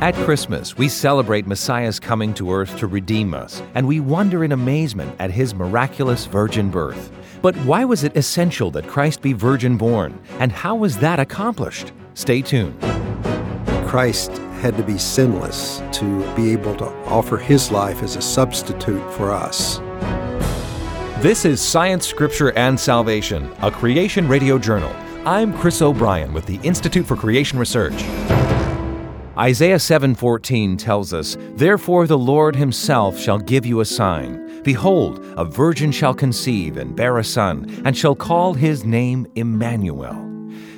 At Christmas, we celebrate Messiah's coming to earth to redeem us, and we wonder in amazement at his miraculous virgin birth. But why was it essential that Christ be virgin born, and how was that accomplished? Stay tuned. Christ had to be sinless to be able to offer his life as a substitute for us. This is Science, Scripture, and Salvation, a creation radio journal. I'm Chris O'Brien with the Institute for Creation Research. Isaiah 7:14 tells us, "Therefore the Lord himself shall give you a sign: behold, a virgin shall conceive and bear a son, and shall call his name Emmanuel."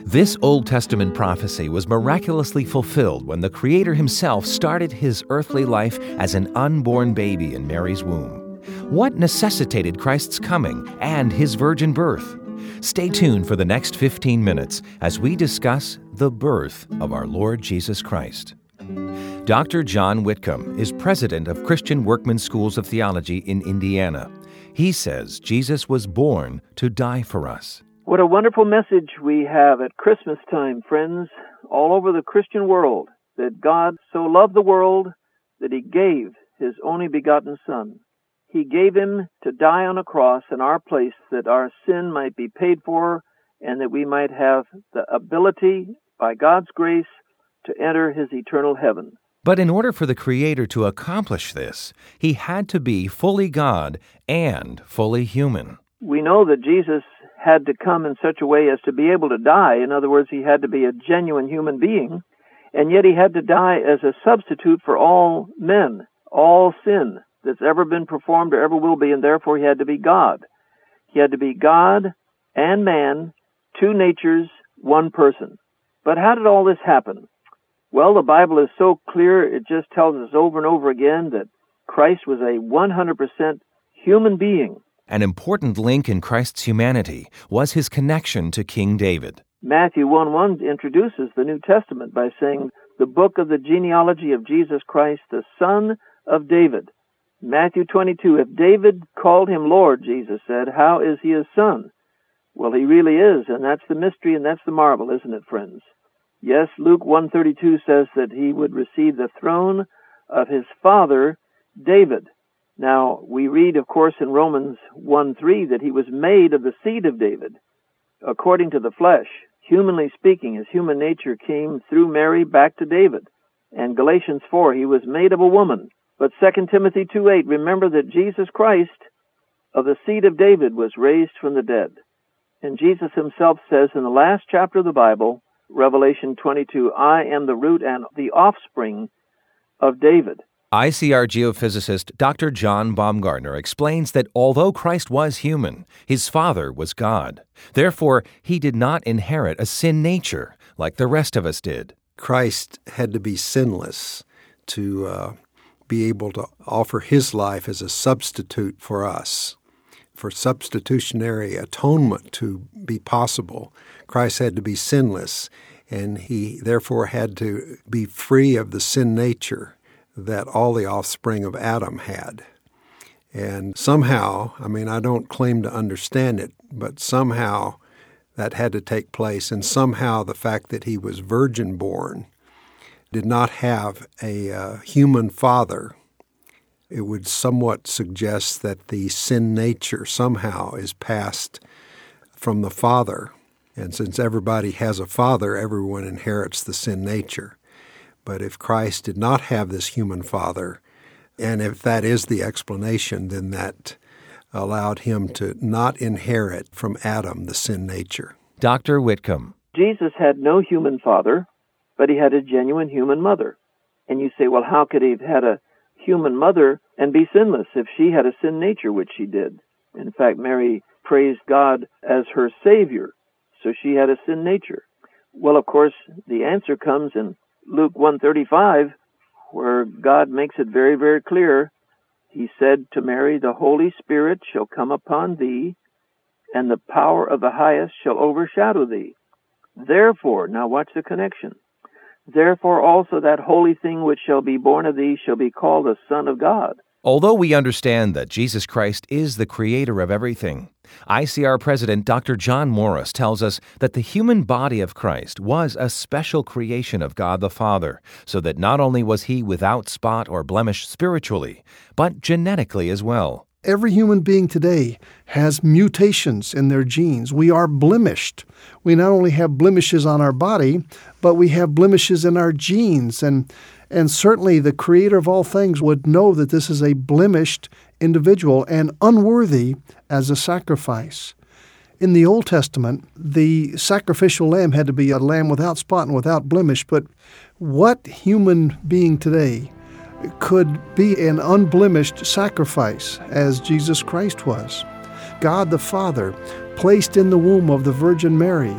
This Old Testament prophecy was miraculously fulfilled when the Creator himself started his earthly life as an unborn baby in Mary's womb. What necessitated Christ's coming and his virgin birth? Stay tuned for the next 15 minutes as we discuss the birth of our Lord Jesus Christ. Dr. John Whitcomb is president of Christian Workman Schools of Theology in Indiana. He says Jesus was born to die for us. What a wonderful message we have at Christmas time, friends, all over the Christian world that God so loved the world that he gave his only begotten Son. He gave him to die on a cross in our place that our sin might be paid for and that we might have the ability, by God's grace, to enter his eternal heaven. But in order for the Creator to accomplish this, he had to be fully God and fully human. We know that Jesus had to come in such a way as to be able to die. In other words, he had to be a genuine human being, and yet he had to die as a substitute for all men, all sin that's ever been performed or ever will be, and therefore he had to be God. He had to be God and man, two natures, one person. But how did all this happen? Well, the Bible is so clear, it just tells us over and over again that Christ was a 100% human being. An important link in Christ's humanity was his connection to King David. Matthew 1 1 introduces the New Testament by saying, The book of the genealogy of Jesus Christ, the son of David. Matthew 22, if David called him Lord, Jesus said, how is he his son? Well, he really is, and that's the mystery and that's the marvel, isn't it, friends? Yes, Luke 132 says that he would receive the throne of his father, David. Now, we read, of course, in Romans 1 3 that he was made of the seed of David, according to the flesh. Humanly speaking, his human nature came through Mary back to David. And Galatians 4, he was made of a woman. But 2 Timothy 2 8, remember that Jesus Christ of the seed of David was raised from the dead. And Jesus himself says in the last chapter of the Bible, Revelation 22, I am the root and the offspring of David. ICR geophysicist Dr. John Baumgardner explains that although Christ was human, his Father was God. Therefore, he did not inherit a sin nature like the rest of us did. Christ had to be sinless to uh, be able to offer his life as a substitute for us. For substitutionary atonement to be possible, Christ had to be sinless, and he therefore had to be free of the sin nature that all the offspring of Adam had. And somehow, I mean, I don't claim to understand it, but somehow that had to take place, and somehow the fact that he was virgin born did not have a uh, human father, it would somewhat suggest that the sin nature somehow is passed from the father. And since everybody has a father, everyone inherits the sin nature. But if Christ did not have this human father, and if that is the explanation, then that allowed him to not inherit from Adam the sin nature. Dr. Whitcomb. Jesus had no human father, but he had a genuine human mother. And you say, well, how could he have had a human mother and be sinless if she had a sin nature, which she did? In fact, Mary praised God as her Savior, so she had a sin nature. Well, of course, the answer comes in Luke 135, where God makes it very, very clear. He said to Mary, The Holy Spirit shall come upon thee, and the power of the highest shall overshadow thee. Therefore, now watch the connection. Therefore also that holy thing which shall be born of thee shall be called the Son of God. Although we understand that Jesus Christ is the creator of everything, ICR President Dr. John Morris tells us that the human body of Christ was a special creation of God the Father, so that not only was he without spot or blemish spiritually, but genetically as well. Every human being today has mutations in their genes. We are blemished. We not only have blemishes on our body, but we have blemishes in our genes. And, and certainly the Creator of all things would know that this is a blemished individual and unworthy as a sacrifice. In the Old Testament, the sacrificial lamb had to be a lamb without spot and without blemish, but what human being today could be an unblemished sacrifice as Jesus Christ was. God the Father placed in the womb of the Virgin Mary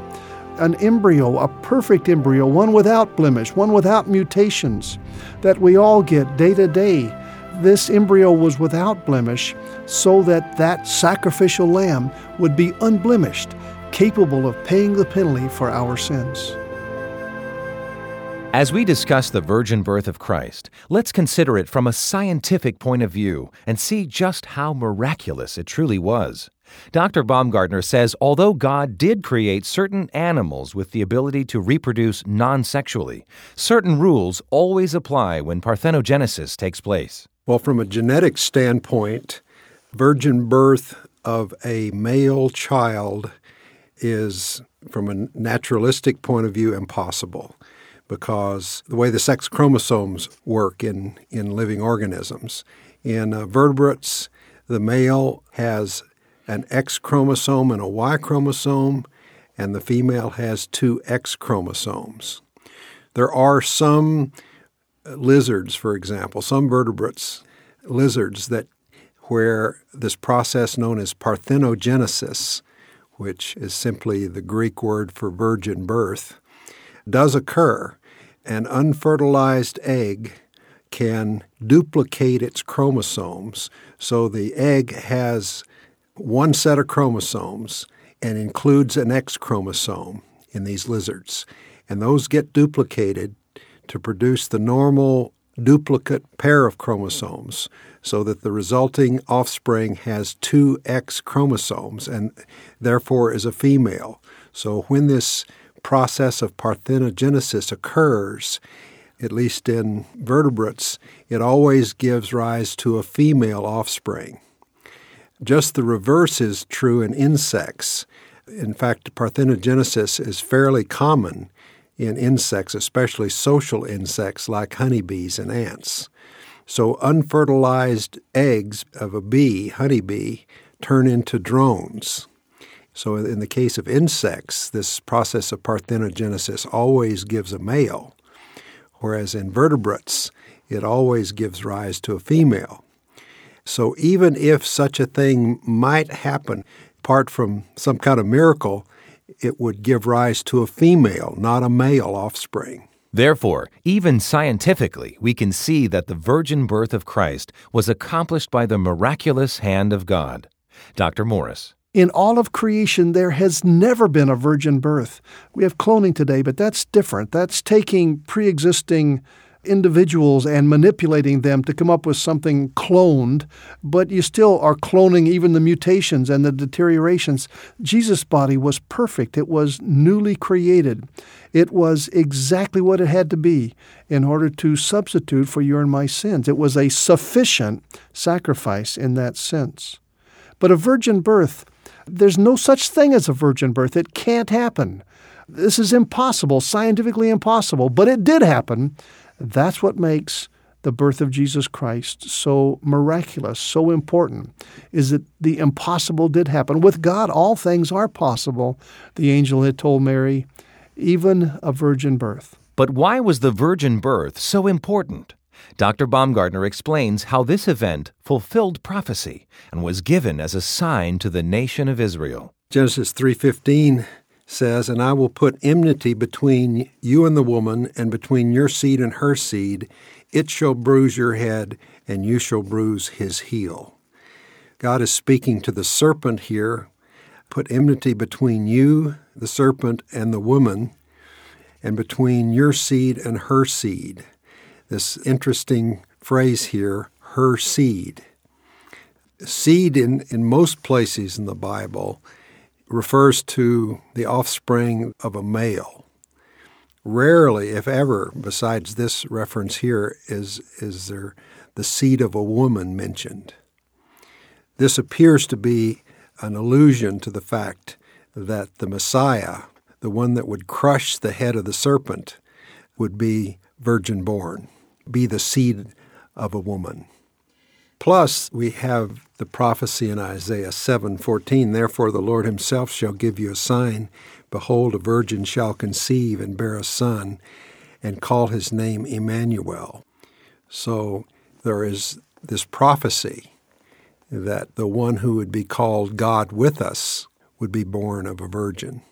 an embryo, a perfect embryo, one without blemish, one without mutations that we all get day to day. This embryo was without blemish so that that sacrificial lamb would be unblemished, capable of paying the penalty for our sins. As we discuss the virgin birth of Christ, let's consider it from a scientific point of view and see just how miraculous it truly was. Dr. Baumgardner says although God did create certain animals with the ability to reproduce non sexually, certain rules always apply when parthenogenesis takes place. Well, from a genetic standpoint, virgin birth of a male child is, from a naturalistic point of view, impossible because the way the sex chromosomes work in, in living organisms. In uh, vertebrates, the male has an X chromosome and a Y chromosome, and the female has two X chromosomes. There are some lizards, for example, some vertebrates, lizards that where this process known as parthenogenesis, which is simply the Greek word for virgin birth, does occur an unfertilized egg can duplicate its chromosomes. So the egg has one set of chromosomes and includes an X chromosome in these lizards. And those get duplicated to produce the normal duplicate pair of chromosomes so that the resulting offspring has two X chromosomes and therefore is a female. So when this process of parthenogenesis occurs, at least in vertebrates, it always gives rise to a female offspring. Just the reverse is true in insects. In fact, parthenogenesis is fairly common in insects, especially social insects like honeybees and ants. So, unfertilized eggs of a bee, honeybee, turn into drones. So, in the case of insects, this process of parthenogenesis always gives a male, whereas in vertebrates, it always gives rise to a female. So, even if such a thing might happen, apart from some kind of miracle, it would give rise to a female, not a male offspring. Therefore, even scientifically, we can see that the virgin birth of Christ was accomplished by the miraculous hand of God. Dr. Morris. In all of creation, there has never been a virgin birth. We have cloning today, but that's different. That's taking pre existing individuals and manipulating them to come up with something cloned, but you still are cloning even the mutations and the deteriorations. Jesus' body was perfect, it was newly created. It was exactly what it had to be in order to substitute for your and my sins. It was a sufficient sacrifice in that sense. But a virgin birth there's no such thing as a virgin birth. It can't happen. This is impossible, scientifically impossible, but it did happen. That's what makes the birth of Jesus Christ so miraculous, so important, is that the impossible did happen. With God, all things are possible, the angel had told Mary, even a virgin birth. But why was the virgin birth so important? Dr. Baumgardner explains how this event fulfilled prophecy and was given as a sign to the nation of Israel. Genesis 3:15 says, "And I will put enmity between you and the woman and between your seed and her seed; it shall bruise your head and you shall bruise his heel." God is speaking to the serpent here, put enmity between you, the serpent, and the woman, and between your seed and her seed this interesting phrase here, her seed. Seed in, in most places in the Bible refers to the offspring of a male. Rarely, if ever, besides this reference here, is, is there the seed of a woman mentioned. This appears to be an allusion to the fact that the Messiah, the one that would crush the head of the serpent, would be virgin born, be the seed of a woman. Plus, we have the prophecy in Isaiah 7:14, "Therefore the Lord himself shall give you a sign: behold, a virgin shall conceive and bear a son, and call his name Emmanuel." So there is this prophecy that the one who would be called God with us would be born of a virgin.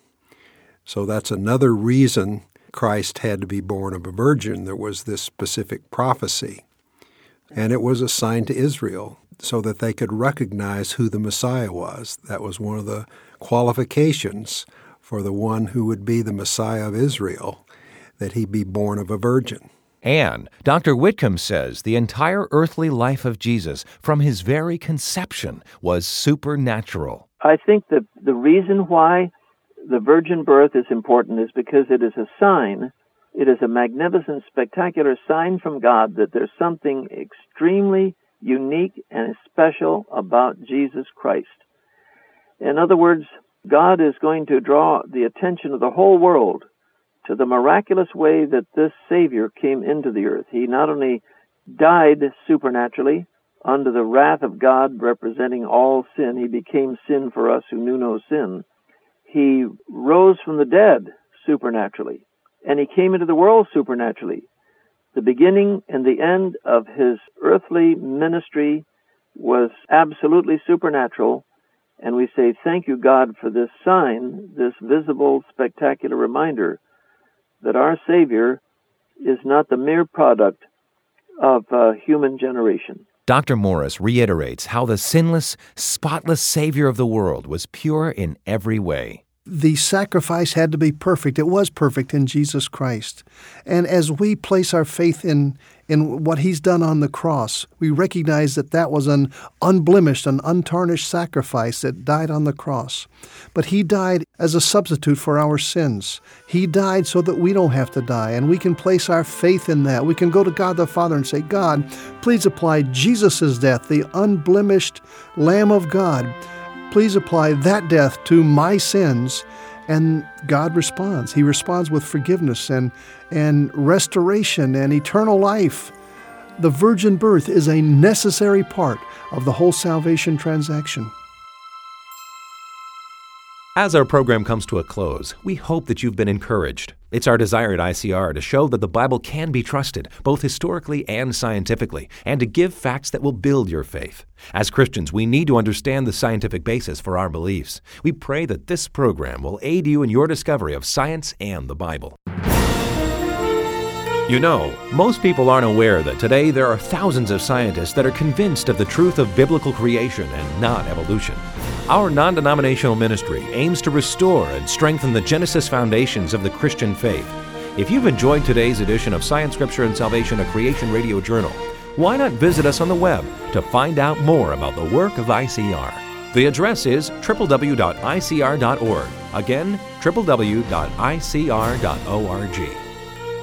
So that's another reason Christ had to be born of a virgin. There was this specific prophecy. And it was a sign to Israel so that they could recognize who the Messiah was. That was one of the qualifications for the one who would be the Messiah of Israel, that he be born of a virgin. And Dr. Whitcomb says the entire earthly life of Jesus, from his very conception, was supernatural. I think that the reason why the virgin birth is important is because it is a sign, it is a magnificent, spectacular sign from God that there's something extremely unique and special about Jesus Christ. In other words, God is going to draw the attention of the whole world to the miraculous way that this Savior came into the earth. He not only died supernaturally under the wrath of God representing all sin, he became sin for us who knew no sin. He rose from the dead supernaturally, and he came into the world supernaturally. The beginning and the end of his earthly ministry was absolutely supernatural, and we say, Thank you, God, for this sign, this visible, spectacular reminder that our Savior is not the mere product of uh, human generation. Dr. Morris reiterates how the sinless, spotless Savior of the world was pure in every way the sacrifice had to be perfect. It was perfect in Jesus Christ. And as we place our faith in, in what He's done on the cross, we recognize that that was an unblemished, an untarnished sacrifice that died on the cross. But He died as a substitute for our sins. He died so that we don't have to die, and we can place our faith in that. We can go to God the Father and say, God, please apply Jesus' death, the unblemished Lamb of God Please apply that death to my sins. And God responds. He responds with forgiveness and, and restoration and eternal life. The virgin birth is a necessary part of the whole salvation transaction. As our program comes to a close, we hope that you've been encouraged. It's our desire at ICR to show that the Bible can be trusted, both historically and scientifically, and to give facts that will build your faith. As Christians, we need to understand the scientific basis for our beliefs. We pray that this program will aid you in your discovery of science and the Bible. You know, most people aren't aware that today there are thousands of scientists that are convinced of the truth of biblical creation and not evolution. Our non denominational ministry aims to restore and strengthen the Genesis foundations of the Christian faith. If you've enjoyed today's edition of Science, Scripture, and Salvation, a Creation Radio Journal, why not visit us on the web to find out more about the work of ICR? The address is www.icr.org. Again, www.icr.org.